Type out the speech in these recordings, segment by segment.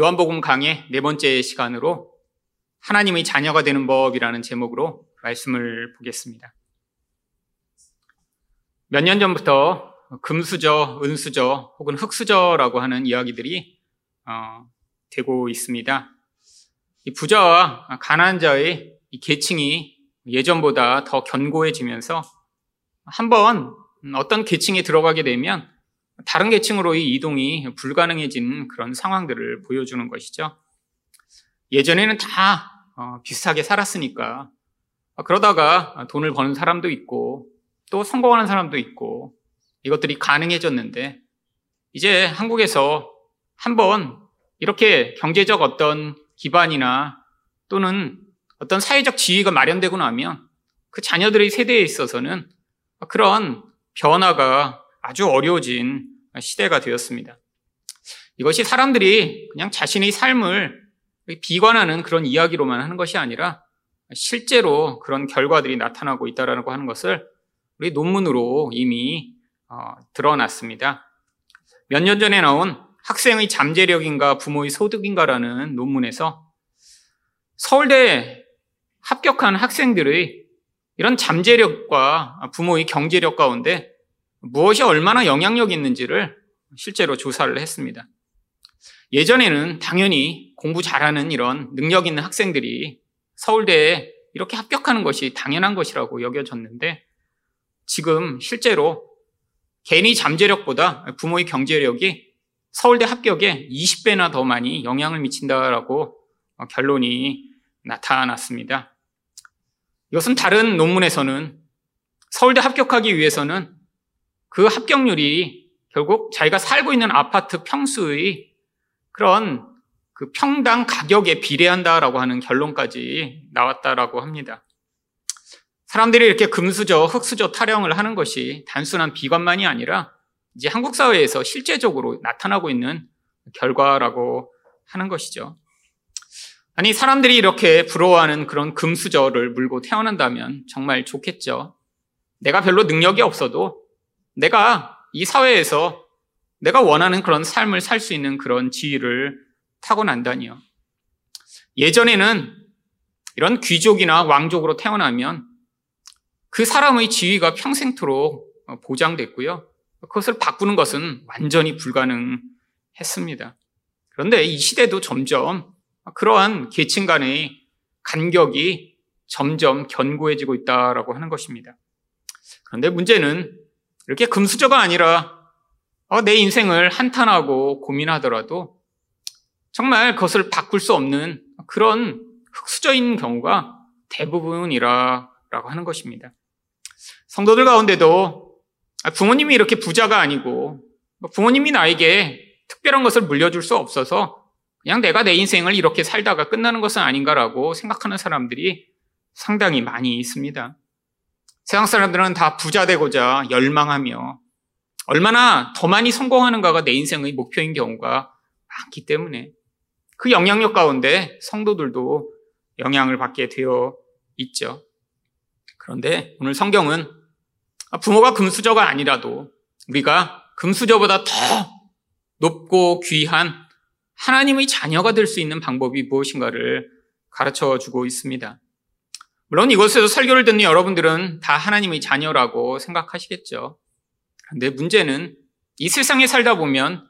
요한복음 강의 네 번째 시간으로 하나님의 자녀가 되는 법이라는 제목으로 말씀을 보겠습니다. 몇 년 전부터 금수저, 은수저 혹은 흑수저라고 하는 이야기들이 어, 되고 있습니다. 이 부자와 가난한 자의 계층이 예전보다 더 견고해지면서 한번 어떤 계층에 들어가게 되면 다른 계층으로 의 이동이 불가능해진 그런 상황들을 보여주는 것이죠. 예전에는 다 어, 비슷하게 살았으니까 그러다가 돈을 버는 사람도 있고 또 성공하는 사람도 있고 이것들이 가능해졌는데 이제 한국에서 한번 이렇게 경제적 어떤 기반이나 또는 어떤 사회적 지위가 마련되고 나면 그 자녀들의 세대에 있어서는 그런 변화가 아주 어려워진 시대가 되었습니다. 이것이 사람들이 그냥 자신의 삶을 비관하는 그런 이야기로만 하는 것이 아니라 실제로 그런 결과들이 나타나고 있다라고 하는 것을 우리 논문으로 이미 어, 드러났습니다. 몇 년 전에 나온 학생의 잠재력인가 부모의 소득인가라는 논문에서 서울대 합격한 학생들의 이런 잠재력과 부모의 경제력 가운데 무엇이 얼마나 영향력 있는지를 실제로 조사를 했습니다. 예전에는 당연히 공부 잘하는 이런 능력 있는 학생들이 서울대에 이렇게 합격하는 것이 당연한 것이라고 여겨졌는데 지금 실제로 개인의 잠재력보다 부모의 경제력이 서울대 합격에 20배나 더 많이 영향을 미친다라고 결론이 나타났습니다. 이것은 다른 논문에서는 서울대 합격하기 위해서는 그 합격률이 결국 자기가 살고 있는 아파트 평수의 그런 그 평당 가격에 비례한다라고 하는 결론까지 나왔다라고 합니다. 사람들이 이렇게 금수저, 흑수저 타령을 하는 것이 단순한 비관만이 아니라 이제 한국 사회에서 실제적으로 나타나고 있는 결과라고 하는 것이죠. 아니, 사람들이 이렇게 부러워하는 그런 금수저를 물고 태어난다면 정말 좋겠죠. 내가 별로 능력이 없어도 내가 이 사회에서 내가 원하는 그런 삶을 살 수 있는 그런 지위를 타고난다니요. 예전에는 이런 귀족이나 왕족으로 태어나면 그 사람의 지위가 평생토록 보장됐고요. 그것을 바꾸는 것은 완전히 불가능했습니다. 그런데 이 시대도 점점 그러한 계층 간의 간격이 점점 견고해지고 있다라고 하는 것입니다. 그런데 문제는 이렇게 금수저가 아니라 어, 내 인생을 한탄하고 고민하더라도 정말 그것을 바꿀 수 없는 그런 흑수저인 경우가 대부분이라고 하는 것입니다. 성도들 가운데도 부모님이 이렇게 부자가 아니고 부모님이 나에게 특별한 것을 물려줄 수 없어서 그냥 내가 내 인생을 이렇게 살다가 끝나는 것은 아닌가라고 생각하는 사람들이 상당히 많이 있습니다. 세상 사람들은 다 부자 되고자 열망하며 얼마나 더 많이 성공하는가가 내 인생의 목표인 경우가 많기 때문에 그 영향력 가운데 성도들도 영향을 받게 되어 있죠. 그런데 오늘 성경은 부모가 금수저가 아니라도 우리가 금수저보다 더 높고 귀한 하나님의 자녀가 될 수 있는 방법이 무엇인가를 가르쳐 주고 있습니다. 물론 이곳에서 설교를 듣는 여러분들은 다 하나님의 자녀라고 생각하시겠죠. 그런데 문제는 이 세상에 살다 보면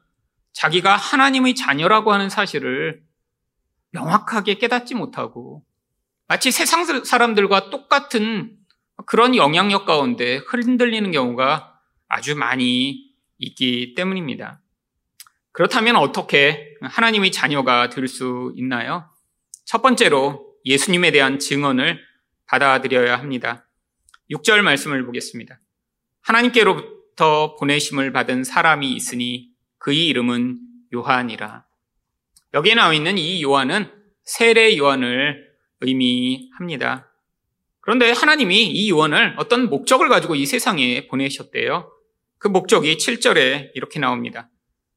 자기가 하나님의 자녀라고 하는 사실을 명확하게 깨닫지 못하고 마치 세상 사람들과 똑같은 그런 영향력 가운데 흔들리는 경우가 아주 많이 있기 때문입니다. 그렇다면 어떻게 하나님의 자녀가 될 수 있나요? 첫 번째로 예수님에 대한 증언을 받아들여야 합니다. 6절 말씀을 보겠습니다. 하나님께로부터 보내심을 받은 사람이 있으니 그의 이름은 요한이라. 여기에 나와 있는 이 요한은 세례 요한을 의미합니다. 그런데 하나님이 이 요한을 어떤 목적을 가지고 이 세상에 보내셨대요. 그 목적이 7절에 이렇게 나옵니다.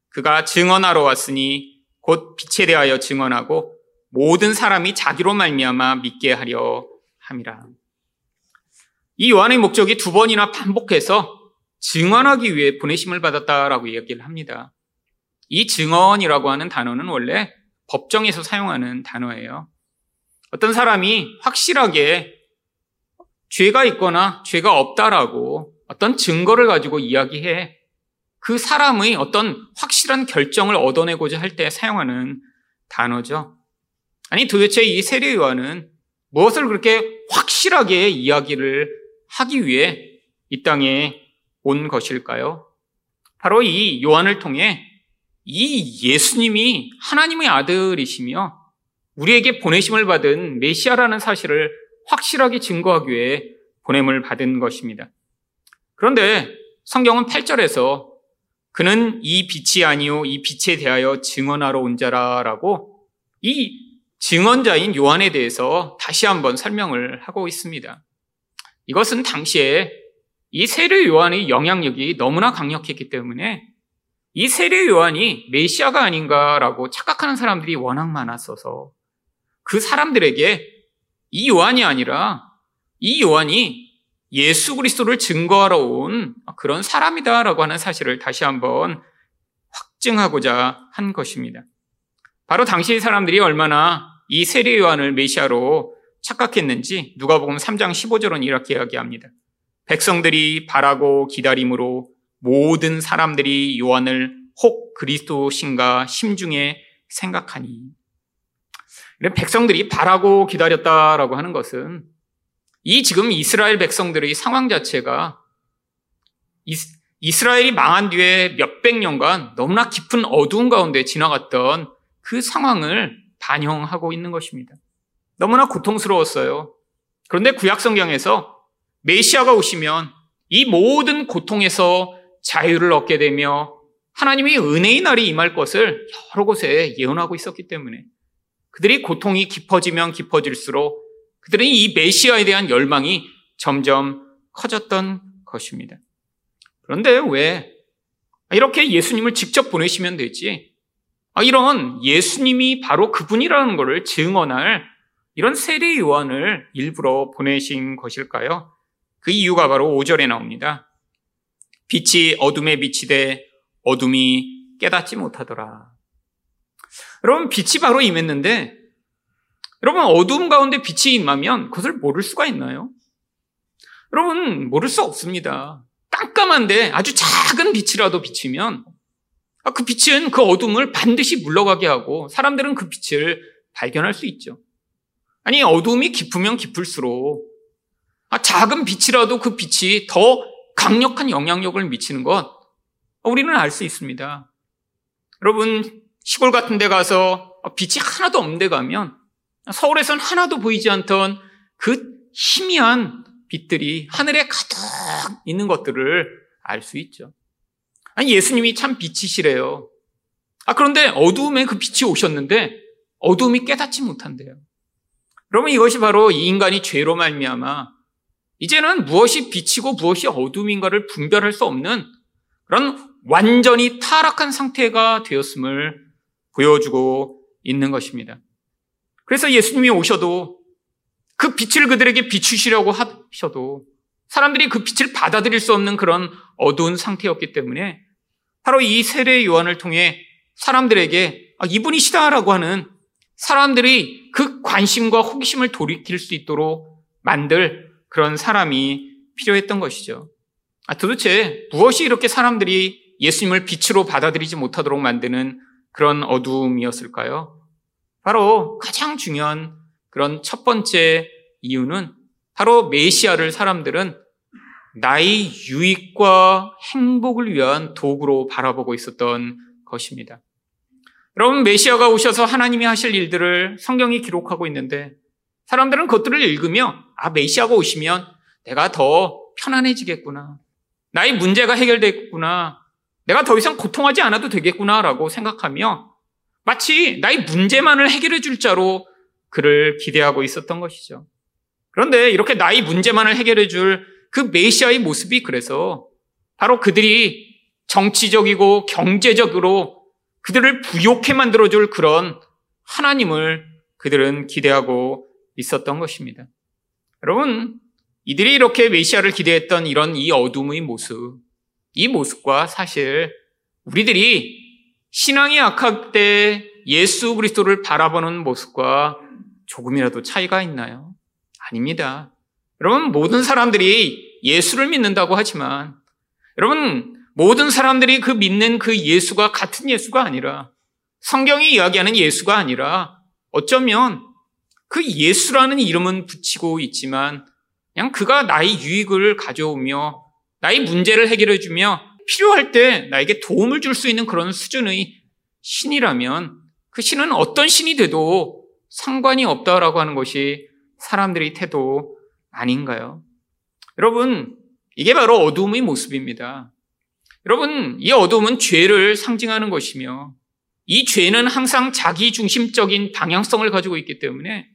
그가 증언하러 왔으니 곧 빛에 대하여 증언하고 모든 사람이 자기로 말미암아 믿게 하려 함이라. 이 요한의 목적이 두 번이나 반복해서 증언하기 위해 보내심을 받았다라고 얘기를 합니다. 이 증언이라고 하는 단어는 원래 법정에서 사용하는 단어예요. 어떤 사람이 확실하게 죄가 있거나 죄가 없다라고 어떤 증거를 가지고 이야기해 그 사람의 어떤 확실한 결정을 얻어내고자 할 때 사용하는 단어죠. 아니 도대체 이 세례 요한은 무엇을 그렇게 확실하게 이야기를 하기 위해 이 땅에 온 것일까요? 바로 이 요한을 통해 이 예수님이 하나님의 아들이시며 우리에게 보내심을 받은 메시아라는 사실을 확실하게 증거하기 위해 보냄을 받은 것입니다. 그런데 성경은 8절에서 그는 이 빛이 아니요 이 빛에 대하여 증언하러 온 자라라고 이 증언자인 요한에 대해서 다시 한번 설명을 하고 있습니다. 이것은 당시에 이 세례 요한의 영향력이 너무나 강력했기 때문에 이 세례 요한이 메시아가 아닌가라고 착각하는 사람들이 워낙 많았어서 그 사람들에게 이 요한이 아니라 이 요한이 예수 그리스도를 증거하러 온 그런 사람이다라고 하는 사실을 다시 한번 확증하고자 한 것입니다. 바로 당시 사람들이 얼마나 이 세례 요한을 메시아로 착각했는지 누가복음 3장 15절은 이렇게 이야기합니다. 백성들이 바라고 기다림으로 모든 사람들이 요한을 혹 그리스도신가 심중에 생각하니. 백성들이 바라고 기다렸다라고 하는 것은 이 지금 이스라엘 백성들의 상황 자체가 이스라엘이 망한 뒤에 몇백 년간 너무나 깊은 어두운 가운데 지나갔던 그 상황을 반영하고 있는 것입니다. 너무나 고통스러웠어요. 그런데 구약 성경에서 메시아가 오시면 이 모든 고통에서 자유를 얻게 되며 하나님이 은혜의 날이 임할 것을 여러 곳에 예언하고 있었기 때문에 그들이 고통이 깊어지면 깊어질수록 그들은 이 메시아에 대한 열망이 점점 커졌던 것입니다. 그런데 왜 이렇게 예수님을 직접 보내시면 되지? 아, 이런 예수님이 바로 그분이라는 것을 증언할 이런 세례 요한을 일부러 보내신 것일까요? 그 이유가 바로 5절에 나옵니다. 빛이 어둠에 비치되 어둠이 깨닫지 못하더라. 여러분, 빛이 바로 임했는데 여러분, 어두움 가운데 빛이 임하면 그것을 모를 수가 있나요? 여러분, 모를 수 없습니다. 깜깜한데 아주 작은 빛이라도 비치면 아, 그 빛은 그 어둠을 반드시 물러가게 하고 사람들은 그 빛을 발견할 수 있죠. 아니, 어둠이 깊으면 깊을수록 아, 작은 빛이라도 그 빛이 더 강력한 영향력을 미치는 것 우리는 알 수 있습니다. 여러분, 시골 같은 데 가서 빛이 하나도 없는 데 가면 서울에선 하나도 보이지 않던 그 희미한 빛들이 하늘에 가득 있는 것들을 알 수 있죠. 아니, 예수님이 참 빛이시래요. 아, 그런데 어두움에 그 빛이 오셨는데 어두움이 깨닫지 못한대요. 그러면 이것이 바로 이 인간이 죄로 말미암아 이제는 무엇이 빛이고 무엇이 어둠인가를 분별할 수 없는 그런 완전히 타락한 상태가 되었음을 보여주고 있는 것입니다. 그래서 예수님이 오셔도 그 빛을 그들에게 비추시려고 하셔도 사람들이 그 빛을 받아들일 수 없는 그런 어두운 상태였기 때문에 바로 이 세례 요한을 통해 사람들에게 아, 이분이시다라고 하는 사람들이 그 관심과 호기심을 돌이킬 수 있도록 만들 그런 사람이 필요했던 것이죠. 아, 도대체 무엇이 이렇게 사람들이 예수님을 빛으로 받아들이지 못하도록 만드는 그런 어두움이었을까요? 바로 가장 중요한 그런 첫 번째 이유는 바로 메시아를 사람들은 나의 유익과 행복을 위한 도구로 바라보고 있었던 것입니다. 여러분, 메시아가 오셔서 하나님이 하실 일들을 성경이 기록하고 있는데 사람들은 그것들을 읽으며 아, 메시아가 오시면 내가 더 편안해지겠구나. 나의 문제가 해결되겠구나. 내가 더 이상 고통하지 않아도 되겠구나라고 생각하며 마치 나의 문제만을 해결해 줄 자로 그를 기대하고 있었던 것이죠. 그런데 이렇게 나의 문제만을 해결해 줄 그 메시아의 모습이 그래서 바로 그들이 정치적이고 경제적으로 그들을 부욕해 만들어줄 그런 하나님을 그들은 기대하고 있었던 것입니다. 여러분, 이들이 이렇게 메시아를 기대했던 이런 이 어둠의 모습, 이 모습과 사실 우리들이 신앙이 약할 때 예수 그리스도를 바라보는 모습과 조금이라도 차이가 있나요? 아닙니다. 여러분, 모든 사람들이 예수를 믿는다고 하지만, 여러분, 모든 사람들이 그 믿는 그 예수가 같은 예수가 아니라, 성경이 이야기하는 예수가 아니라, 어쩌면 그 예수라는 이름은 붙이고 있지만, 그냥 그가 나의 유익을 가져오며, 나의 문제를 해결해주며, 필요할 때 나에게 도움을 줄 수 있는 그런 수준의 신이라면, 그 신은 어떤 신이 돼도 상관이 없다라고 하는 것이 사람들의 태도 아닌가요? 여러분, 이게 바로 어두움의 모습입니다. 여러분, 이 어두움은 죄를 상징하는 것이며 이 죄는 항상 자기 중심적인 방향성을 가지고 있기 때문에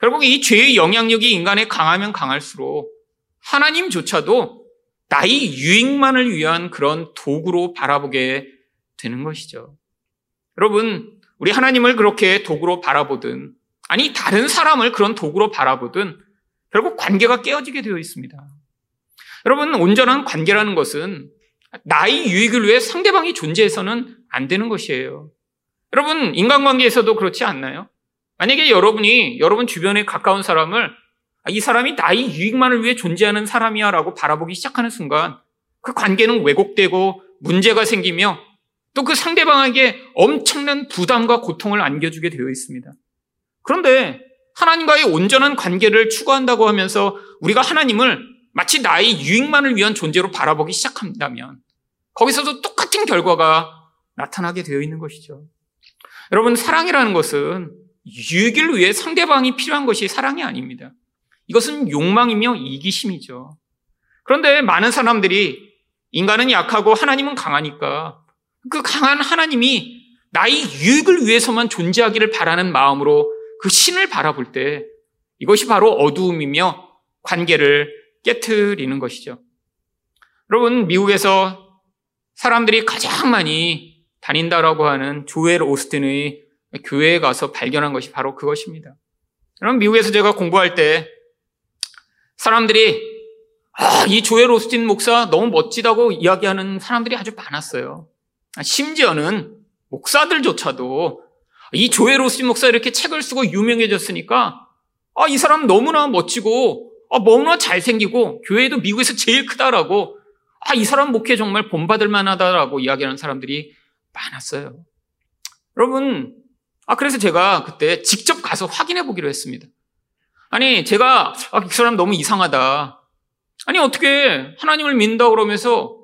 결국 이 죄의 영향력이 인간에 강하면 강할수록 하나님조차도 나의 유익만을 위한 그런 도구로 바라보게 되는 것이죠. 여러분, 우리 하나님을 그렇게 도구로 바라보든, 아니, 다른 사람을 그런 도구로 바라보든, 결국 관계가 깨어지게 되어 있습니다. 여러분, 온전한 관계라는 것은 나의 유익을 위해 상대방이 존재해서는 안 되는 것이에요. 여러분, 인간관계에서도 그렇지 않나요? 만약에 여러분이 여러분 주변에 가까운 사람을 아, 이 사람이 나의 유익만을 위해 존재하는 사람이야 라고 바라보기 시작하는 순간 그 관계는 왜곡되고 문제가 생기며 또 그 상대방에게 엄청난 부담과 고통을 안겨주게 되어 있습니다. 그런데 하나님과의 온전한 관계를 추구한다고 하면서 우리가 하나님을 마치 나의 유익만을 위한 존재로 바라보기 시작한다면 거기서도 똑같은 결과가 나타나게 되어 있는 것이죠. 여러분, 사랑이라는 것은 유익을 위해 상대방이 필요한 것이 사랑이 아닙니다. 이것은 욕망이며 이기심이죠. 그런데 많은 사람들이 인간은 약하고 하나님은 강하니까 그 강한 하나님이 나의 유익을 위해서만 존재하기를 바라는 마음으로 그 신을 바라볼 때 이것이 바로 어두움이며 관계를 깨트리는 것이죠. 여러분, 미국에서 사람들이 가장 많이 다닌다라고 하는 조엘 오스틴의 교회에 가서 발견한 것이 바로 그것입니다. 여러분, 미국에서 제가 공부할 때 사람들이 아, 이 조엘 오스틴 목사 너무 멋지다고 이야기하는 사람들이 아주 많았어요. 심지어는 목사들조차도 이 조엘 오스틴 목사 이렇게 책을 쓰고 유명해졌으니까 아, 이 사람 너무나 멋지고 아, 너무나 잘생기고 교회도 미국에서 제일 크다라고 아, 이 사람 목회 정말 본받을 만하다라고 이야기하는 사람들이 많았어요. 여러분, 아, 그래서 제가 그때 직접 가서 확인해 보기로 했습니다. 아니, 제가, 아, 이 사람 너무 이상하다. 아니, 어떻게 하나님을 믿는다 그러면서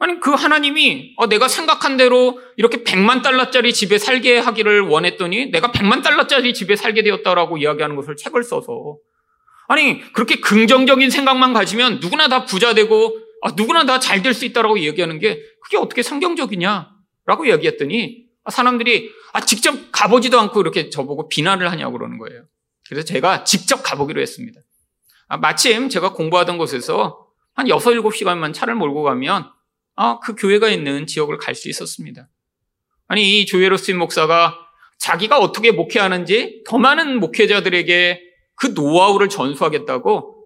아니, 그 하나님이 어, 내가 생각한 대로 이렇게 100만 달러짜리 집에 살게 하기를 원했더니 내가 100만 달러짜리 집에 살게 되었다라고 이야기하는 것을 책을 써서 아니, 그렇게 긍정적인 생각만 가지면 누구나 다 부자 되고 아, 누구나 다 잘 될 수 있다라고 이야기하는 게 그게 어떻게 성경적이냐라고 이야기했더니 아, 사람들이 아, 직접 가보지도 않고 이렇게 저보고 비난을 하냐고 그러는 거예요. 그래서 제가 직접 가보기로 했습니다. 아, 마침 제가 공부하던 곳에서 한 6, 7시간만 차를 몰고 가면 아, 그 교회가 있는 지역을 갈 수 있었습니다. 아니, 이 조회로스인 목사가 자기가 어떻게 목회하는지 더 많은 목회자들에게 그 노하우를 전수하겠다고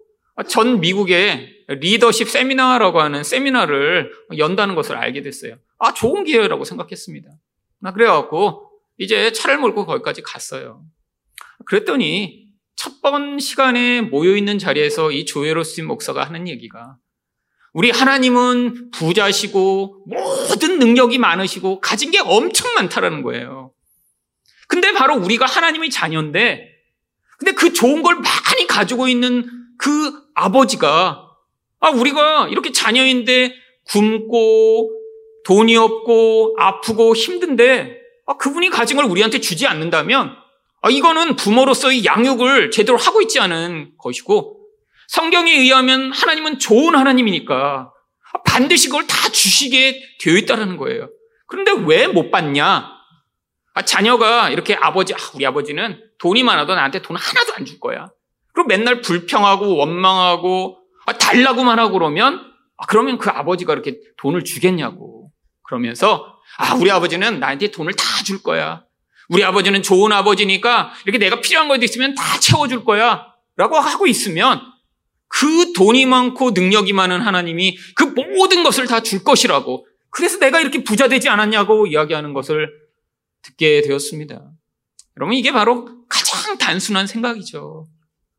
전 미국의 리더십 세미나라고 하는 세미나를 연다는 것을 알게 됐어요. 아, 좋은 기회라고 생각했습니다. 나 그래갖고 이제 차를 몰고 거기까지 갔어요. 그랬더니 첫 번 시간에 모여있는 자리에서 이 조회로스인 목사가 하는 얘기가 우리 하나님은 부자시고 모든 능력이 많으시고 가진 게 엄청 많다라는 거예요. 근데 바로 우리가 하나님의 자녀인데 근데 그 좋은 걸 많이 가지고 있는 그 아버지가 아 우리가 이렇게 자녀인데 굶고 돈이 없고 아프고 힘든데 아, 그분이 가진 걸 우리한테 주지 않는다면 아, 이거는 부모로서의 양육을 제대로 하고 있지 않은 것이고 성경에 의하면 하나님은 좋은 하나님이니까 반드시 그걸 다 주시게 되어 있다는 거예요. 그런데 왜 못 받냐? 아, 자녀가 이렇게 아버지, 아, 우리 아버지는 돈이 많아도 나한테 돈 하나도 안 줄 거야. 그리고 맨날 불평하고 원망하고 아, 달라고만 하고 그러면 아, 그러면 그 아버지가 이렇게 돈을 주겠냐고. 그러면서 아, 우리 아버지는 나한테 돈을 다 줄 거야. 우리 아버지는 좋은 아버지니까 이렇게 내가 필요한 것도 있으면 다 채워줄 거야. 라고 하고 있으면 그 돈이 많고 능력이 많은 하나님이 그 모든 것을 다 줄 것이라고. 그래서 내가 이렇게 부자 되지 않았냐고 이야기하는 것을 듣게 되었습니다. 여러분, 이게 바로 가장 단순한 생각이죠.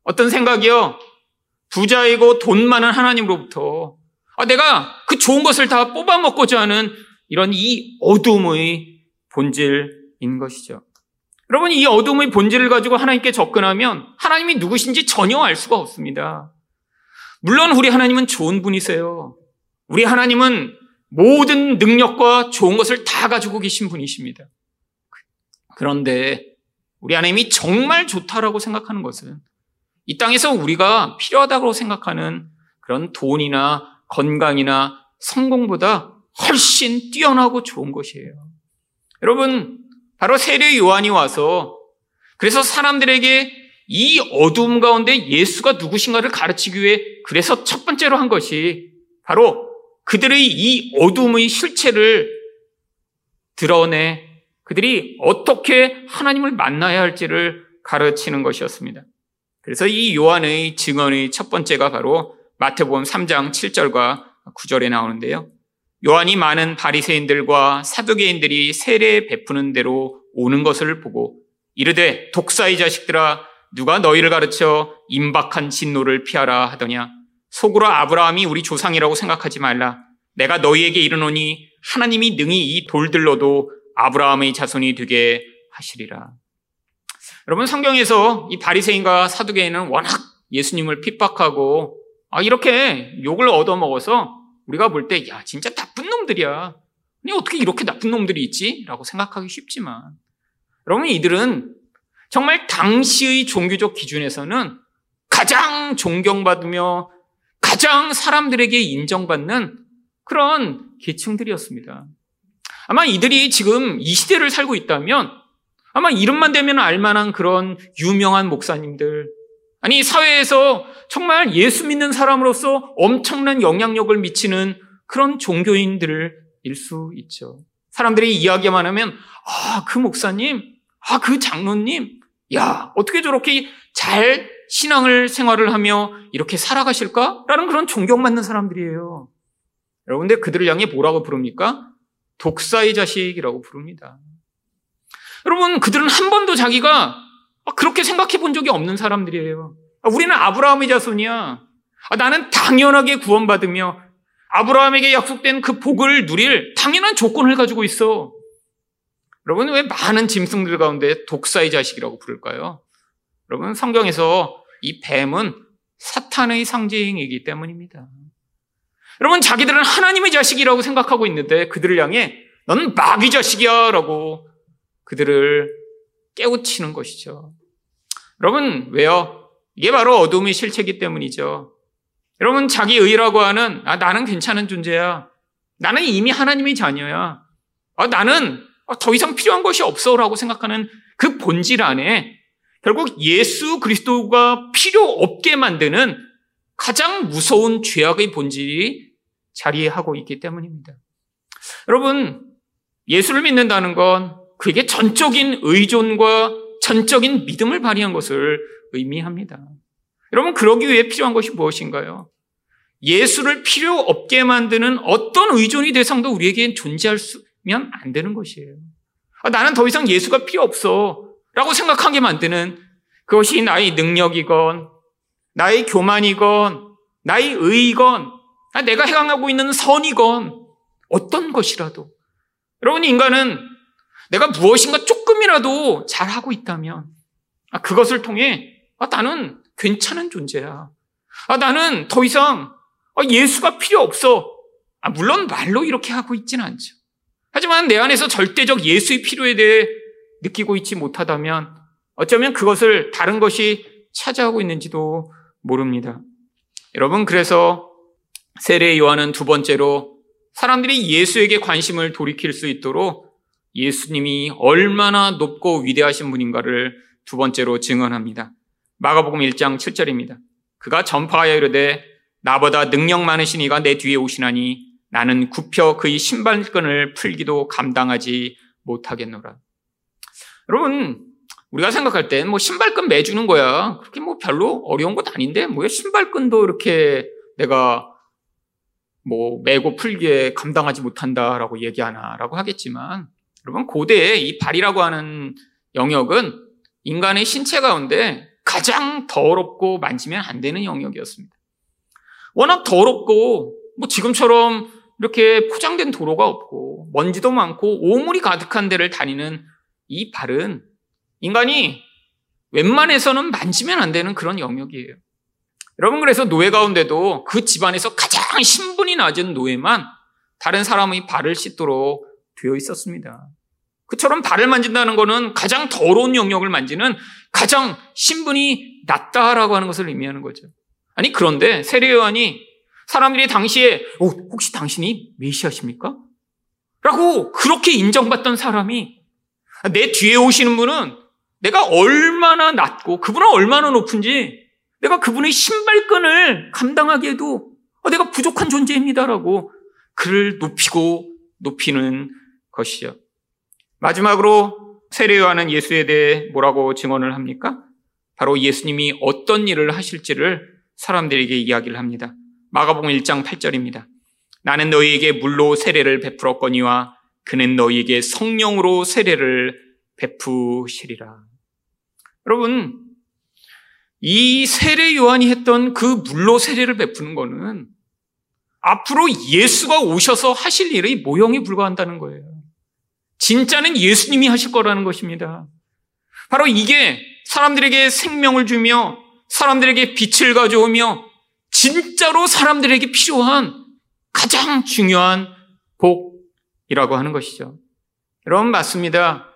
어떤 생각이요? 부자이고 돈 많은 하나님으로부터 아, 내가 그 좋은 것을 다 뽑아 먹고자 하는 이런 이 어둠의 본질인 것이죠. 여러분, 이 어둠의 본질을 가지고 하나님께 접근하면 하나님이 누구신지 전혀 알 수가 없습니다. 물론 우리 하나님은 좋은 분이세요. 우리 하나님은 모든 능력과 좋은 것을 다 가지고 계신 분이십니다. 그런데 우리 하나님이 정말 좋다라고 생각하는 것은 이 땅에서 우리가 필요하다고 생각하는 그런 돈이나 건강이나 성공보다 훨씬 뛰어나고 좋은 것이에요. 여러분, 바로 세례 요한이 와서 그래서 사람들에게 이 어두움 가운데 예수가 누구신가를 가르치기 위해 그래서 첫 번째로 한 것이 바로 그들의 이 어둠의 실체를 드러내 그들이 어떻게 하나님을 만나야 할지를 가르치는 것이었습니다. 그래서 이 요한의 증언의 첫 번째가 바로 마태복음 3장 7절과 9절에 나오는데요. 요한이 많은 바리새인들과 사두개인들이 세례 베푸는 대로 오는 것을 보고 이르되 독사의 자식들아 누가 너희를 가르쳐 임박한 진노를 피하라 하더냐 속으로 아브라함이 우리 조상이라고 생각하지 말라 내가 너희에게 이르노니 하나님이 능히 이 돌들로도 아브라함의 자손이 되게 하시리라. 여러분 성경에서 이 바리새인과 사두개인은 워낙 예수님을 핍박하고 아 이렇게 욕을 얻어먹어서 우리가 볼 때 야 진짜 나쁜 놈들이야. 아니 어떻게 이렇게 나쁜 놈들이 있지?라고 생각하기 쉽지만 여러분 이들은 정말 당시의 종교적 기준에서는 가장 존경받으며 가장 사람들에게 인정받는 그런 계층들이었습니다. 아마 이들이 지금 이 시대를 살고 있다면 아마 이름만 되면 알만한 그런 유명한 목사님들, 아니, 사회에서 정말 예수 믿는 사람으로서 엄청난 영향력을 미치는 그런 종교인들일 수 있죠. 사람들이 이야기만 하면, 아, 그 목사님, 아, 그 장로님, 야, 어떻게 저렇게 잘 신앙을 생활을 하며 이렇게 살아가실까? 라는 그런 존경받는 사람들이에요. 여러분들 그들을 향해 뭐라고 부릅니까? 독사의 자식이라고 부릅니다. 여러분, 그들은 한 번도 자기가 그렇게 생각해 본 적이 없는 사람들이에요. 우리는 아브라함의 자손이야. 나는 당연하게 구원받으며 아브라함에게 약속된 그 복을 누릴 당연한 조건을 가지고 있어. 여러분, 왜 많은 짐승들 가운데 독사의 자식이라고 부를까요? 여러분, 성경에서 이 뱀은 사탄의 상징이기 때문입니다. 여러분, 자기들은 하나님의 자식이라고 생각하고 있는데 그들을 향해 너는 마귀 자식이야 라고 그들을 깨우치는 것이죠. 여러분, 왜요? 이게 바로 어둠의 실체이기 때문이죠. 여러분, 자기 의라고 하는, 아, 나는 괜찮은 존재야. 나는 이미 하나님의 자녀야. 아, 나는 더 이상 필요한 것이 없어. 라고 생각하는 그 본질 안에 결국 예수 그리스도가 필요 없게 만드는 가장 무서운 죄악의 본질이 자리하고 있기 때문입니다. 여러분, 예수를 믿는다는 건 그게 전적인 의존과 전적인 믿음을 발휘한 것을 의미합니다. 여러분, 그러기 위해 필요한 것이 무엇인가요? 예수를 필요 없게 만드는 어떤 의존의 대상도 우리에게 존재할 수 면 안 되는 것이에요. 아, 나는 더 이상 예수가 필요 없어. 라고 생각하게 만드는 그것이 나의 능력이건, 나의 교만이건, 나의 의건, 아, 내가 행하고 있는 선이건, 어떤 것이라도. 여러분, 인간은 내가 무엇인가 조금이라도 잘하고 있다면, 아, 그것을 통해, 아, 나는 괜찮은 존재야. 아, 나는 더 이상 아, 예수가 필요 없어. 아, 물론 말로 이렇게 하고 있지는 않죠. 하지만 내 안에서 절대적 예수의 필요에 대해 느끼고 있지 못하다면 어쩌면 그것을 다른 것이 차지하고 있는지도 모릅니다. 여러분, 그래서 세례 요한은 두 번째로 사람들이 예수에게 관심을 돌이킬 수 있도록 예수님이 얼마나 높고 위대하신 분인가를 두 번째로 증언합니다. 마가복음 1장 7절입니다. 그가 전파하여 이르되 나보다 능력 많으신 이가 내 뒤에 오시나니 나는 굽혀 그의 신발끈을 풀기도 감당하지 못하겠노라. 여러분, 우리가 생각할 때 뭐 신발끈 매주는 거야. 그렇게 뭐 별로 어려운 것 아닌데 뭐 신발끈도 이렇게 내가 뭐 매고 풀기에 감당하지 못한다라고 얘기하나라고 하겠지만 여러분, 고대에 이 발이라고 하는 영역은 인간의 신체 가운데 가장 더럽고 만지면 안 되는 영역이었습니다. 워낙 더럽고, 뭐 지금처럼 이렇게 포장된 도로가 없고, 먼지도 많고, 오물이 가득한 데를 다니는 이 발은 인간이 웬만해서는 만지면 안 되는 그런 영역이에요. 여러분, 그래서 노예 가운데도 그 집안에서 가장 신분이 낮은 노예만 다른 사람의 발을 씻도록 되어 있었습니다. 그처럼 발을 만진다는 것은 가장 더러운 영역을 만지는 가장 신분이 낮다라고 하는 것을 의미하는 거죠. 아니, 그런데 세례요한이 사람들이 당시에, 어, 혹시 당신이 메시아십니까? 라고 그렇게 인정받던 사람이 내 뒤에 오시는 분은 내가 얼마나 낮고 그분은 얼마나 높은지 내가 그분의 신발끈을 감당하기에도 어, 내가 부족한 존재입니다라고 그를 높이고 높이는 것이죠. 마지막으로 세례요한은 예수에 대해 뭐라고 증언을 합니까? 바로 예수님이 어떤 일을 하실지를 사람들에게 이야기를 합니다. 마가복음 1장 8절입니다. 나는 너희에게 물로 세례를 베풀었거니와 그는 너희에게 성령으로 세례를 베푸시리라. 여러분, 이 세례 요한이 했던 그 물로 세례를 베푸는 거는 앞으로 예수가 오셔서 하실 일의 모형에 불과한다는 거예요. 진짜는 예수님이 하실 거라는 것입니다. 바로 이게 사람들에게 생명을 주며 사람들에게 빛을 가져오며 진짜로 사람들에게 필요한 가장 중요한 복이라고 하는 것이죠. 여러분 맞습니다.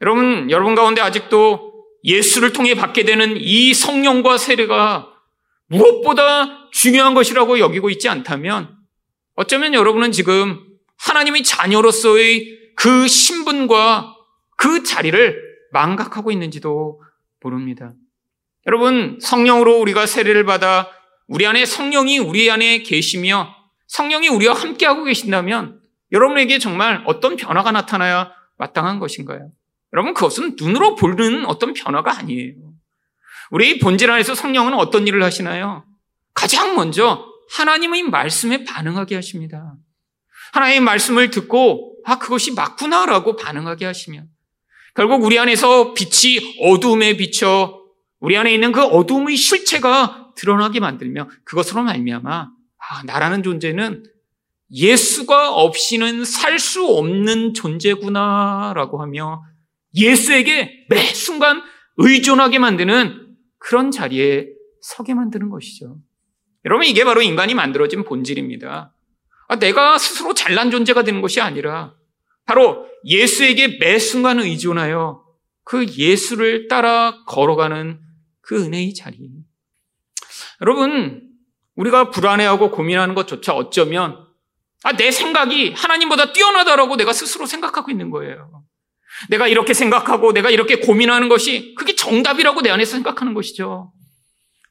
여러분 여러분 가운데 아직도 예수를 통해 받게 되는 이 성령과 세례가 무엇보다 중요한 것이라고 여기고 있지 않다면 어쩌면 여러분은 지금 하나님의 자녀로서의 그 신분과 그 자리를 망각하고 있는지도 모릅니다. 여러분, 성령으로 우리가 세례를 받아 우리 안에 성령이 우리 안에 계시며 성령이 우리와 함께하고 계신다면 여러분에게 정말 어떤 변화가 나타나야 마땅한 것인가요? 여러분, 그것은 눈으로 보는 어떤 변화가 아니에요. 우리 본질 안에서 성령은 어떤 일을 하시나요? 가장 먼저 하나님의 말씀에 반응하게 하십니다. 하나님의 말씀을 듣고 아 그것이 맞구나라고 반응하게 하시면 결국 우리 안에서 빛이 어두움에 비쳐 우리 안에 있는 그 어두움의 실체가 드러나게 만들며 그것으로 말미암아 아 나라는 존재는 예수가 없이는 살 수 없는 존재구나라고 하며 예수에게 매 순간 의존하게 만드는 그런 자리에 서게 만드는 것이죠. 여러분 이게 바로 인간이 만들어진 본질입니다. 아, 내가 스스로 잘난 존재가 되는 것이 아니라 바로 예수에게 매 순간 의존하여 그 예수를 따라 걸어가는 그 은혜의 자리. 여러분, 우리가 불안해하고 고민하는 것조차 어쩌면 아, 내 생각이 하나님보다 뛰어나다라고 내가 스스로 생각하고 있는 거예요. 내가 이렇게 생각하고 내가 이렇게 고민하는 것이 그게 정답이라고 내 안에서 생각하는 것이죠.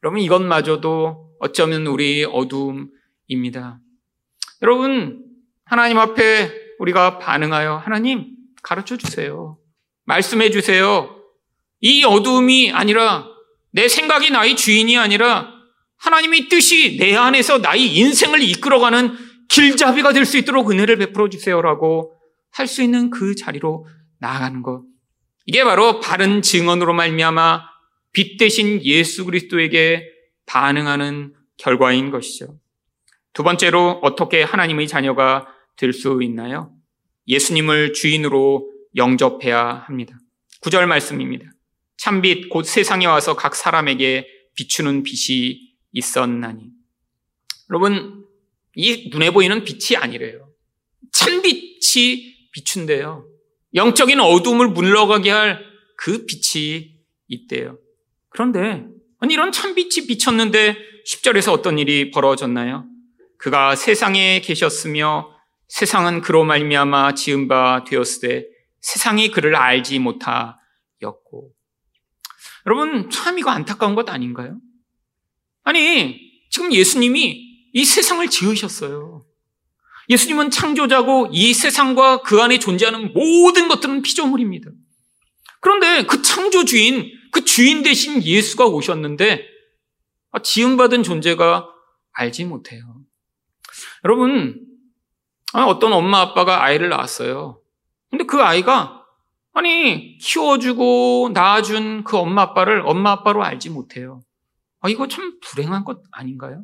여러분, 이것마저도 어쩌면 우리 어둠입니다. 여러분, 하나님 앞에 우리가 반응하여 하나님 가르쳐 주세요. 말씀해 주세요. 이 어두움이 아니라 내 생각이 나의 주인이 아니라 하나님의 뜻이 내 안에서 나의 인생을 이끌어가는 길잡이가 될 수 있도록 은혜를 베풀어 주세요라고 할 수 있는 그 자리로 나아가는 것. 이게 바로 바른 증언으로 말미암아 빛 대신 예수 그리스도에게 반응하는 결과인 것이죠. 두 번째로 어떻게 하나님의 자녀가 될 수 있나요? 예수님을 주인으로 영접해야 합니다. 구절 말씀입니다. 참빛 곧 세상에 와서 각 사람에게 비추는 빛이 있었나니. 여러분, 이 눈에 보이는 빛이 아니래요. 참빛이 비춘대요. 영적인 어둠을 물러가게 할 그 빛이 있대요. 그런데, 아니, 이런 참빛이 비쳤는데 10절에서 어떤 일이 벌어졌나요? 그가 세상에 계셨으며 세상은 그로 말미암아 지은 바 되었으되 세상이 그를 알지 못하였고 여러분 참 이거 안타까운 것 아닌가요? 아니 지금 예수님이 이 세상을 지으셨어요. 예수님은 창조자고 이 세상과 그 안에 존재하는 모든 것들은 피조물입니다. 그런데 그 창조주인, 그 주인 대신 예수가 오셨는데 아, 지음받은 존재가 알지 못해요. 여러분, 아, 어떤 엄마 아빠가 아이를 낳았어요. 근데 그 아이가 아니 키워주고 낳아준 그 엄마 아빠를 엄마 아빠로 알지 못해요. 아 이거 참 불행한 것 아닌가요?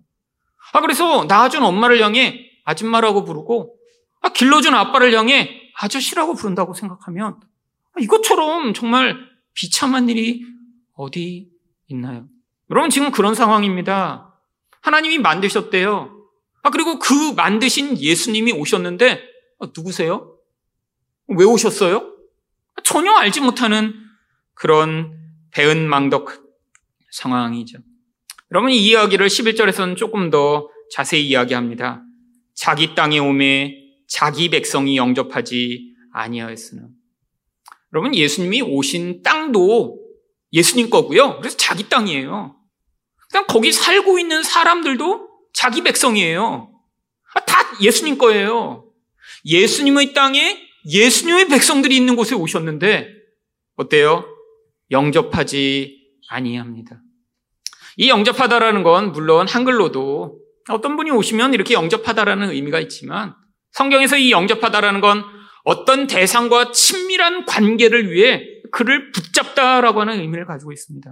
아 그래서 낳아준 엄마를 향해 아줌마라고 부르고 아 길러준 아빠를 향해 아저씨라고 부른다고 생각하면 아, 이것처럼 정말 비참한 일이 어디 있나요? 여러분 지금 그런 상황입니다. 하나님이 만드셨대요. 아 그리고 그 만드신 예수님이 오셨는데 아, 누구세요? 왜 오셨어요? 전혀 알지 못하는 그런 배은망덕 상황이죠. 여러분 이 이야기를 11절에서는 조금 더 자세히 이야기합니다. 자기 땅에 오매 자기 백성이 영접하지 아니하였으나. 여러분 예수님이 오신 땅도 예수님 거고요. 그래서 자기 땅이에요. 그냥 거기 살고 있는 사람들도 자기 백성이에요. 아, 다 예수님 거예요. 예수님의 땅에 예수님의 백성들이 있는 곳에 오셨는데 어때요? 영접하지 아니합니다. 이 영접하다라는 건 물론 한글로도 어떤 분이 오시면 이렇게 영접하다라는 의미가 있지만 성경에서 이 영접하다라는 건 어떤 대상과 친밀한 관계를 위해 그를 붙잡다라고 하는 의미를 가지고 있습니다.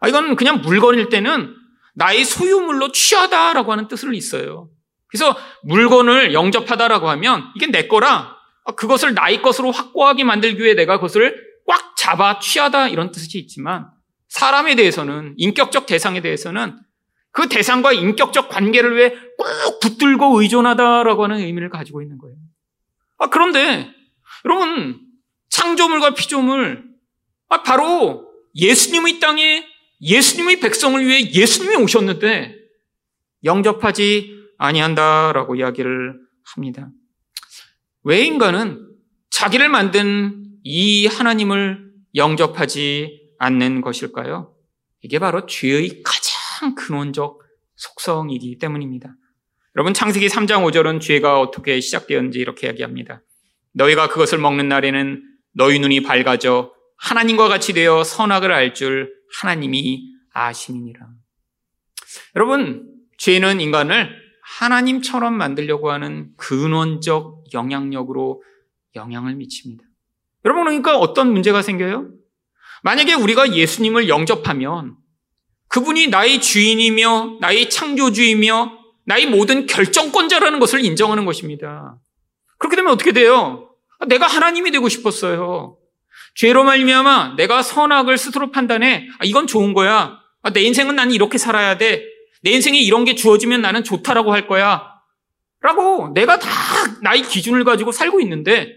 아, 이건 그냥 물건일 때는 나의 소유물로 취하다라고 하는 뜻을 있어요. 그래서 물건을 영접하다라고 하면 이게 내 거라 아, 그것을 나의 것으로 확고하게 만들기 위해 내가 그것을 꽉 잡아 취하다 이런 뜻이 있지만 사람에 대해서는 인격적 대상에 대해서는 그 대상과 인격적 관계를 위해 꼭 붙들고 의존하다라고 하는 의미를 가지고 있는 거예요. 아, 그런데 여러분 창조물과 피조물 아, 바로 예수님의 땅에 예수님의 백성을 위해 예수님이 오셨는데 영접하지 아니한다라고 이야기를 합니다. 왜 인간은 자기를 만든 이 하나님을 영접하지 않는 것일까요? 이게 바로 죄의 가장 근원적 속성이기 때문입니다. 여러분 창세기 3장 5절은 죄가 어떻게 시작되었는지 이렇게 이야기합니다. 너희가 그것을 먹는 날에는 너희 눈이 밝아져 하나님과 같이 되어 선악을 알 줄 하나님이 아심이니라. 여러분, 죄는 인간을 하나님처럼 만들려고 하는 근원적 영향력으로 영향을 미칩니다. 여러분, 그러니까 어떤 문제가 생겨요? 만약에 우리가 예수님을 영접하면 그분이 나의 주인이며 나의 창조주이며 나의 모든 결정권자라는 것을 인정하는 것입니다. 그렇게 되면 어떻게 돼요? 내가 하나님이 되고 싶었어요. 죄로 말미암아 내가 선악을 스스로 판단해 아, 이건 좋은 거야. 아, 내 인생은 나는 이렇게 살아야 돼. 내 인생에 이런 게 주어지면 나는 좋다라고 할 거야. 라고 내가 다 나의 기준을 가지고 살고 있는데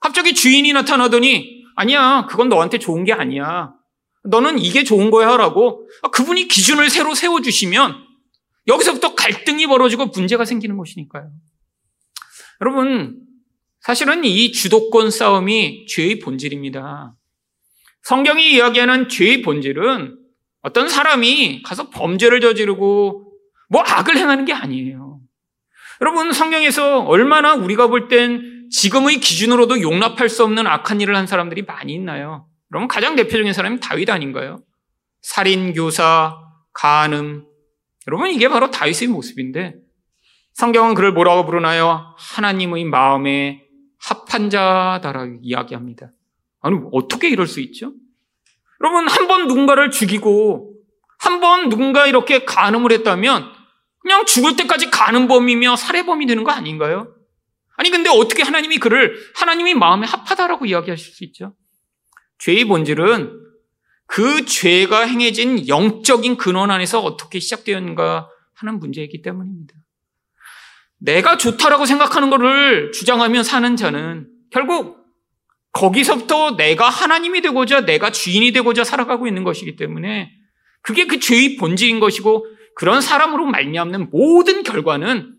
갑자기 주인이 나타나더니 아니야 그건 너한테 좋은 게 아니야. 너는 이게 좋은 거야 라고 아, 그분이 기준을 새로 세워주시면 여기서부터 갈등이 벌어지고 문제가 생기는 것이니까요. 여러분 사실은 이 주도권 싸움이 죄의 본질입니다. 성경이 이야기하는 죄의 본질은 어떤 사람이 가서 범죄를 저지르고 뭐 악을 행하는 게 아니에요. 여러분, 성경에서 얼마나 우리가 볼 땐 지금의 기준으로도 용납할 수 없는 악한 일을 한 사람들이 많이 있나요? 여러분, 가장 대표적인 사람이 다윗 아닌가요? 살인, 교사, 간음. 여러분, 이게 바로 다윗의 모습인데, 성경은 그를 뭐라고 부르나요? 하나님의 마음에 합한 자다라고 이야기합니다. 아니, 어떻게 이럴 수 있죠? 여러분, 한 번 누군가를 죽이고, 한 번 누군가 이렇게 간음을 했다면, 그냥 죽을 때까지 간음범이며 살해범이 되는 거 아닌가요? 아니, 근데 어떻게 하나님이 그를, 하나님이 마음에 합하다라고 이야기하실 수 있죠? 죄의 본질은 그 죄가 행해진 영적인 근원 안에서 어떻게 시작되었는가 하는 문제이기 때문입니다. 내가 좋다라고 생각하는 것을 주장하며 사는 자는 결국 거기서부터 내가 하나님이 되고자 내가 주인이 되고자 살아가고 있는 것이기 때문에 그게 그 죄의 본질인 것이고 그런 사람으로 말미암는 모든 결과는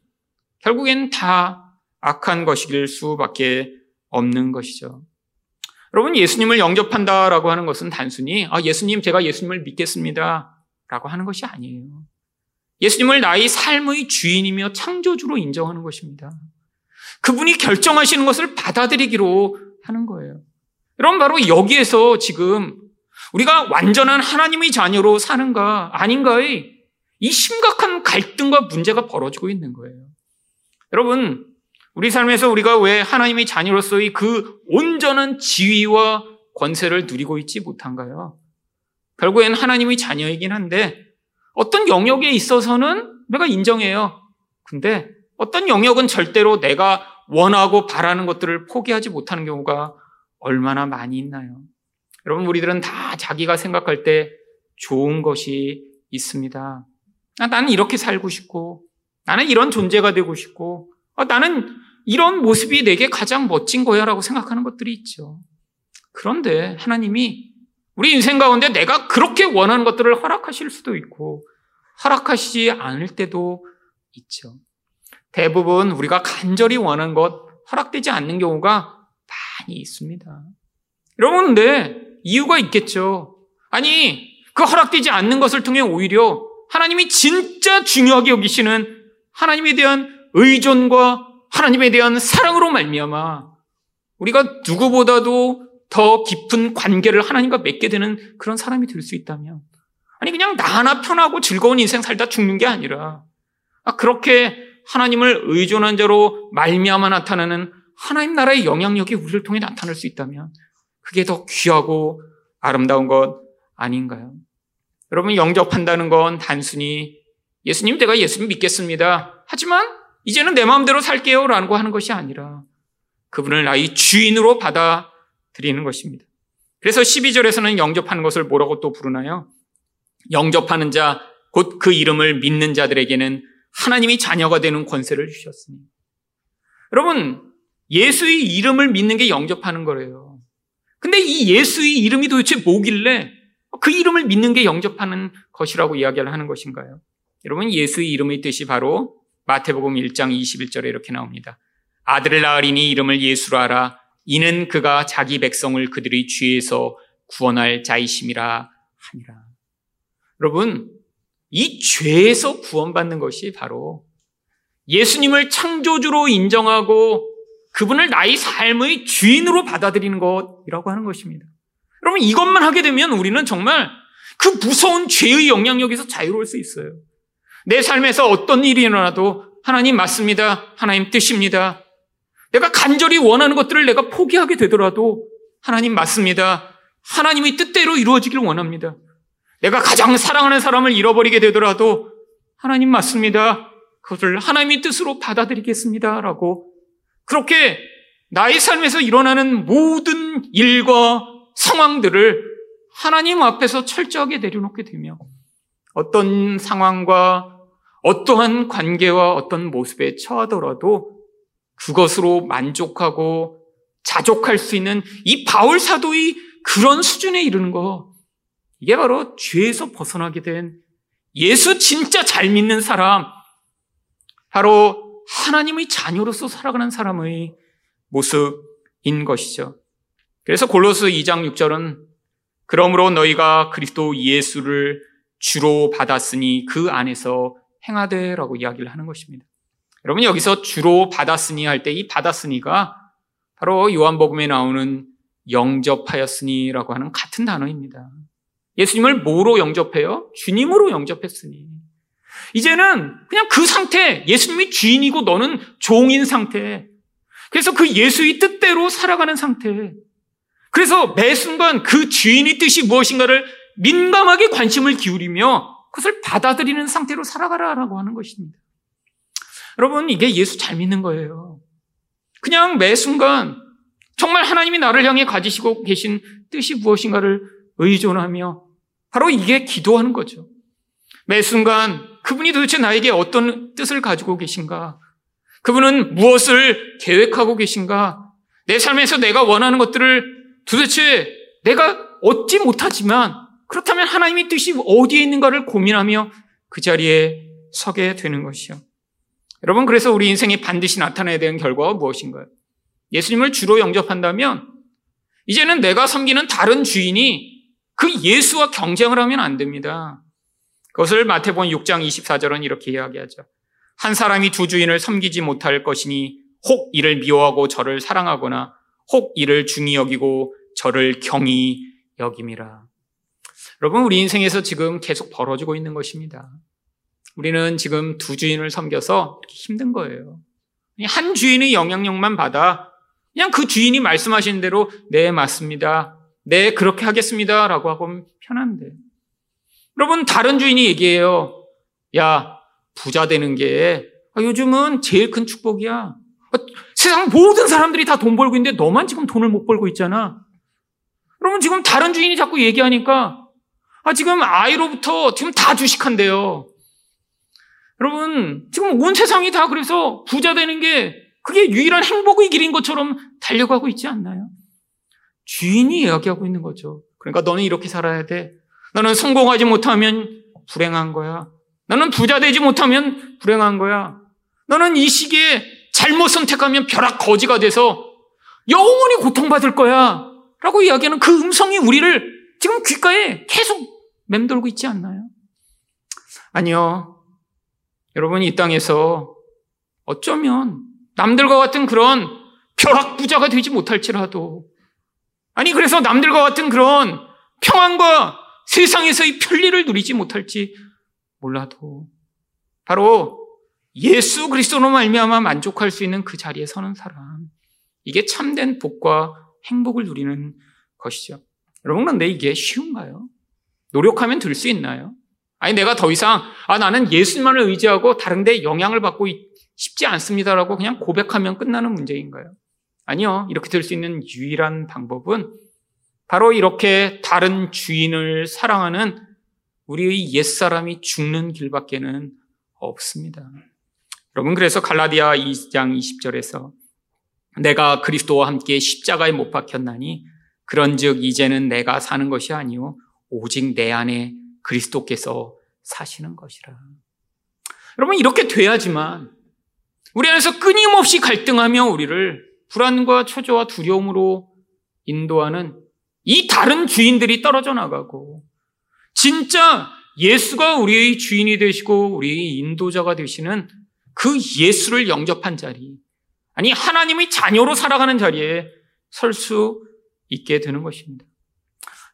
결국엔 다 악한 것일 수밖에 없는 것이죠. 여러분 예수님을 영접한다라고 하는 것은 단순히 아 예수님 제가 예수님을 믿겠습니다 라고 하는 것이 아니에요. 예수님을 나의 삶의 주인이며 창조주로 인정하는 것입니다. 그분이 결정하시는 것을 받아들이기로 하는 거예요. 여러분, 바로 여기에서 지금 우리가 완전한 하나님의 자녀로 사는가 아닌가의 이 심각한 갈등과 문제가 벌어지고 있는 거예요. 여러분, 우리 삶에서 우리가 왜 하나님의 자녀로서의 그 온전한 지위와 권세를 누리고 있지 못한가요? 결국엔 하나님의 자녀이긴 한데 어떤 영역에 있어서는 내가 인정해요. 근데 어떤 영역은 절대로 내가 원하고 바라는 것들을 포기하지 못하는 경우가 얼마나 많이 있나요? 여러분, 우리들은 다 자기가 생각할 때 좋은 것이 있습니다. 아, 나는 이렇게 살고 싶고, 나는 이런 존재가 되고 싶고, 아, 나는 이런 모습이 내게 가장 멋진 거야 라고 생각하는 것들이 있죠. 그런데 하나님이 우리 인생 가운데 내가 그렇게 원하는 것들을 허락하실 수도 있고, 허락하시지 않을 때도 있죠. 대부분 우리가 간절히 원하는 것 허락되지 않는 경우가 많이 있습니다. 여러분, 근데 이유가 있겠죠. 아니, 그 허락되지 않는 것을 통해 오히려 하나님이 진짜 중요하게 여기시는 하나님에 대한 의존과 하나님에 대한 사랑으로 말미암아 우리가 누구보다도 더 깊은 관계를 하나님과 맺게 되는 그런 사람이 될 수 있다면 아니 그냥 나 하나 편하고 즐거운 인생 살다 죽는 게 아니라 아, 그렇게 하나님을 의존한 자로 말미암아 나타나는 하나님 나라의 영향력이 우리를 통해 나타날 수 있다면 그게 더 귀하고 아름다운 것 아닌가요? 여러분 영접한다는 건 단순히 예수님 내가 예수님 믿겠습니다. 하지만 이제는 내 마음대로 살게요 라고 하는 것이 아니라 그분을 나의 주인으로 받아들이는 것입니다. 그래서 12절에서는 영접하는 것을 뭐라고 또 부르나요? 영접하는 자, 곧 그 이름을 믿는 자들에게는 하나님이 자녀가 되는 권세를 주셨습니 여러분, 예수의 이름을 믿는 게 영접하는 거래요. 근데 이 예수의 이름이 도대체 뭐길래 그 이름을 믿는 게 영접하는 것이라고 이야기를 하는 것인가요? 여러분, 예수의 이름의 뜻이 바로 마태복음 1장 21절에 이렇게 나옵니다. 아들을 낳으리니 이름을 예수로 하라. 이는 그가 자기 백성을 그들의 죄에서 구원할 자이심이라 하니라. 여러분, 이 죄에서 구원받는 것이 바로 예수님을 창조주로 인정하고 그분을 나의 삶의 주인으로 받아들이는 것이라고 하는 것입니다. 여러분, 이것만 하게 되면 우리는 정말 그 무서운 죄의 영향력에서 자유로울 수 있어요. 내 삶에서 어떤 일이 일어나도 하나님 맞습니다. 하나님 뜻입니다. 내가 간절히 원하는 것들을 내가 포기하게 되더라도 하나님 맞습니다. 하나님의 뜻대로 이루어지길 원합니다. 내가 가장 사랑하는 사람을 잃어버리게 되더라도 하나님 맞습니다. 그것을 하나님의 뜻으로 받아들이겠습니다. 라고 그렇게 나의 삶에서 일어나는 모든 일과 상황들을 하나님 앞에서 철저하게 내려놓게 되며 어떤 상황과 어떠한 관계와 어떤 모습에 처하더라도 그것으로 만족하고 자족할 수 있는 이 바울 사도의 그런 수준에 이르는 것. 이게 바로 죄에서 벗어나게 된 예수 진짜 잘 믿는 사람, 바로 하나님의 자녀로서 살아가는 사람의 모습인 것이죠. 그래서 골로스 2장 6절은 그러므로 너희가 그리스도 예수를 주로 받았으니 그 안에서 행하되라고 이야기를 하는 것입니다. 여러분 여기서 주로 받았으니 할 때 이 받았으니가 바로 요한복음에 나오는 영접하였으니라고 하는 같은 단어입니다. 예수님을 뭐로 영접해요? 주님으로 영접했으니. 이제는 그냥 그 상태, 예수님이 주인이고 너는 종인 상태. 그래서 그 예수의 뜻대로 살아가는 상태. 그래서 매 순간 그 주인의 뜻이 무엇인가를 민감하게 관심을 기울이며 그것을 받아들이는 상태로 살아가라라고 하는 것입니다. 여러분, 이게 예수 잘 믿는 거예요. 그냥 매 순간 정말 하나님이 나를 향해 가지시고 계신 뜻이 무엇인가를 의존하며 바로 이게 기도하는 거죠. 매 순간 그분이 도대체 나에게 어떤 뜻을 가지고 계신가? 그분은 무엇을 계획하고 계신가? 내 삶에서 내가 원하는 것들을 도대체 내가 얻지 못하지만 그렇다면 하나님의 뜻이 어디에 있는가를 고민하며 그 자리에 서게 되는 것이요. 여러분, 그래서 우리 인생에 반드시 나타나야 되는 결과가 무엇인가요? 예수님을 주로 영접한다면 이제는 내가 섬기는 다른 주인이 그 예수와 경쟁을 하면 안 됩니다. 그것을 마태복음 6장 24절은 이렇게 이야기하죠. 한 사람이 두 주인을 섬기지 못할 것이니 혹 이를 미워하고 저를 사랑하거나 혹 이를 중히 여기고 저를 경히 여김이라. 여러분 우리 인생에서 지금 계속 벌어지고 있는 것입니다. 우리는 지금 두 주인을 섬겨서 힘든 거예요. 한 주인의 영향력만 받아 그냥 그 주인이 말씀하신 대로 네 맞습니다. 네 그렇게 하겠습니다. 라고 하고 편한데 여러분 다른 주인이 얘기해요. 야 부자 되는 게 아, 요즘은 제일 큰 축복이야. 아, 세상 모든 사람들이 다 돈 벌고 있는데 너만 지금 돈을 못 벌고 있잖아. 여러분 지금 다른 주인이 자꾸 얘기하니까 아 지금 아이로부터 지금 다 주식한대요. 여러분 지금 온 세상이 다 그래서 부자 되는 게 그게 유일한 행복의 길인 것처럼 달려가고 있지 않나요? 주인이 이야기하고 있는 거죠. 그러니까 너는 이렇게 살아야 돼. 너는 성공하지 못하면 불행한 거야. 너는 부자 되지 못하면 불행한 거야. 너는 이 시기에 잘못 선택하면 벼락 거지가 돼서 영원히 고통받을 거야. 라고 이야기하는 그 음성이 우리를 지금 귓가에 계속 맴돌고 있지 않나요? 아니요. 여러분, 이 땅에서 어쩌면 남들과 같은 그런 벼락부자가 되지 못할지라도 아니, 그래서 남들과 같은 그런 평안과 세상에서의 편리를 누리지 못할지 몰라도 바로 예수 그리스도로 말미암아 만족할 수 있는 그 자리에 서는 사람 이게 참된 복과 행복을 누리는 것이죠. 여러분 그런데 이게 쉬운가요? 노력하면 될수 있나요? 아니 내가 더 이상 아 나는 예수만을 의지하고 다른 데 영향을 받고 싶지 않습니다라고 그냥 고백하면 끝나는 문제인가요? 아니요. 이렇게 될 수 있는 유일한 방법은 바로 이렇게 다른 주인을 사랑하는 우리의 옛사람이 죽는 길밖에는 없습니다. 여러분, 그래서 갈라디아 2장 20절에서 내가 그리스도와 함께 십자가에 못 박혔나니 그런즉 이제는 내가 사는 것이 아니요 오직 내 안에 그리스도께서 사시는 것이라. 여러분 이렇게 돼야지만 우리 안에서 끊임없이 갈등하며 우리를 불안과 초조와 두려움으로 인도하는 이 다른 주인들이 떨어져 나가고 진짜 예수가 우리의 주인이 되시고 우리의 인도자가 되시는 그 예수를 영접한 자리, 아니 하나님의 자녀로 살아가는 자리에 설 수 있게 되는 것입니다.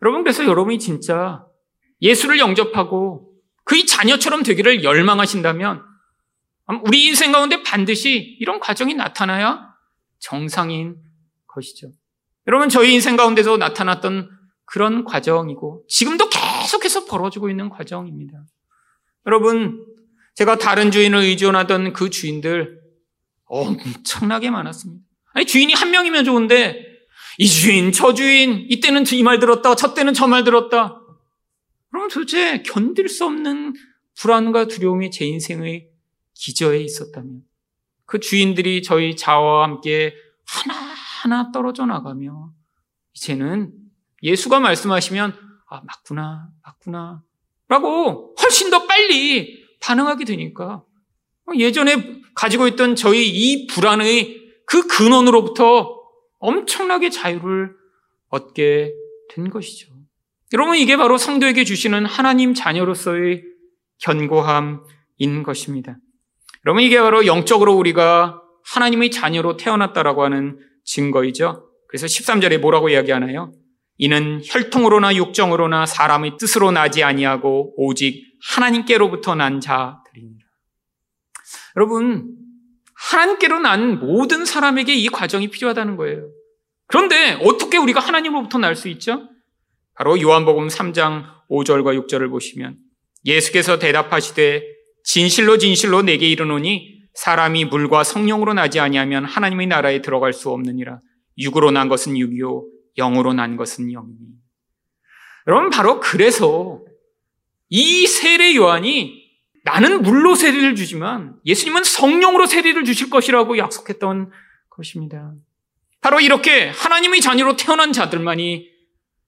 여러분 그래서 여러분이 진짜 예수를 영접하고 그의 자녀처럼 되기를 열망하신다면 우리 인생 가운데 반드시 이런 과정이 나타나야 정상인 것이죠. 여러분 저희 인생 가운데서 나타났던 그런 과정이고 지금도 계속해서 벌어지고 있는 과정입니다. 여러분 제가 다른 주인을 의존하던 그 주인들 엄청나게 많았습니다. 아니 주인이 한 명이면 좋은데 이 주인 저 주인 이때는 이 말 들었다 저 때는 저 말 들었다. 그럼 도대체 견딜 수 없는 불안과 두려움이 제 인생의 기저에 있었다면 그 주인들이 저희 자와 함께 하나하나 떨어져 나가며 이제는 예수가 말씀하시면 아 맞구나 맞구나 라고 훨씬 더 빨리 반응하게 되니까 예전에 가지고 있던 저희 이 불안의 그 근원으로부터 엄청나게 자유를 얻게 된 것이죠. 여러분 이게 바로 성도에게 주시는 하나님 자녀로서의 견고함인 것입니다. 여러분 이게 바로 영적으로 우리가 하나님의 자녀로 태어났다라고 하는 증거이죠. 그래서 13절에 뭐라고 이야기하나요? 이는 혈통으로나 육정으로나 사람의 뜻으로 나지 아니하고 오직 하나님께로부터 난 자들입니다. 여러분 하나님께로 난 모든 사람에게 이 과정이 필요하다는 거예요. 그런데 어떻게 우리가 하나님으로부터 날 수 있죠? 바로 요한복음 3장 5절과 6절을 보시면 예수께서 대답하시되 진실로 진실로 내게 이르노니 사람이 물과 성령으로 나지 아니하면 하나님의 나라에 들어갈 수 없느니라. 육으로 난 것은 육이요 영으로 난 것은 영이니. 여러분 바로 그래서 이 세례 요한이 나는 물로 세례를 주지만 예수님은 성령으로 세례를 주실 것이라고 약속했던 것입니다. 바로 이렇게 하나님의 자녀로 태어난 자들만이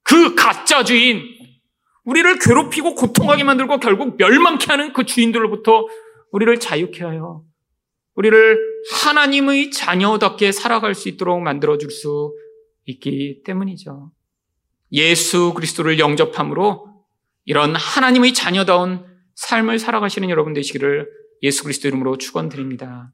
그 가짜 주인, 우리를 괴롭히고 고통하게 만들고 결국 멸망케 하는 그 주인들로부터 우리를 자유케 하여 우리를 하나님의 자녀답게 살아갈 수 있도록 만들어 줄 수 있기 때문이죠. 예수 그리스도를 영접함으로 이런 하나님의 자녀다운 삶을 살아가시는 여러분 되시기를 예수 그리스도 이름으로 축원드립니다.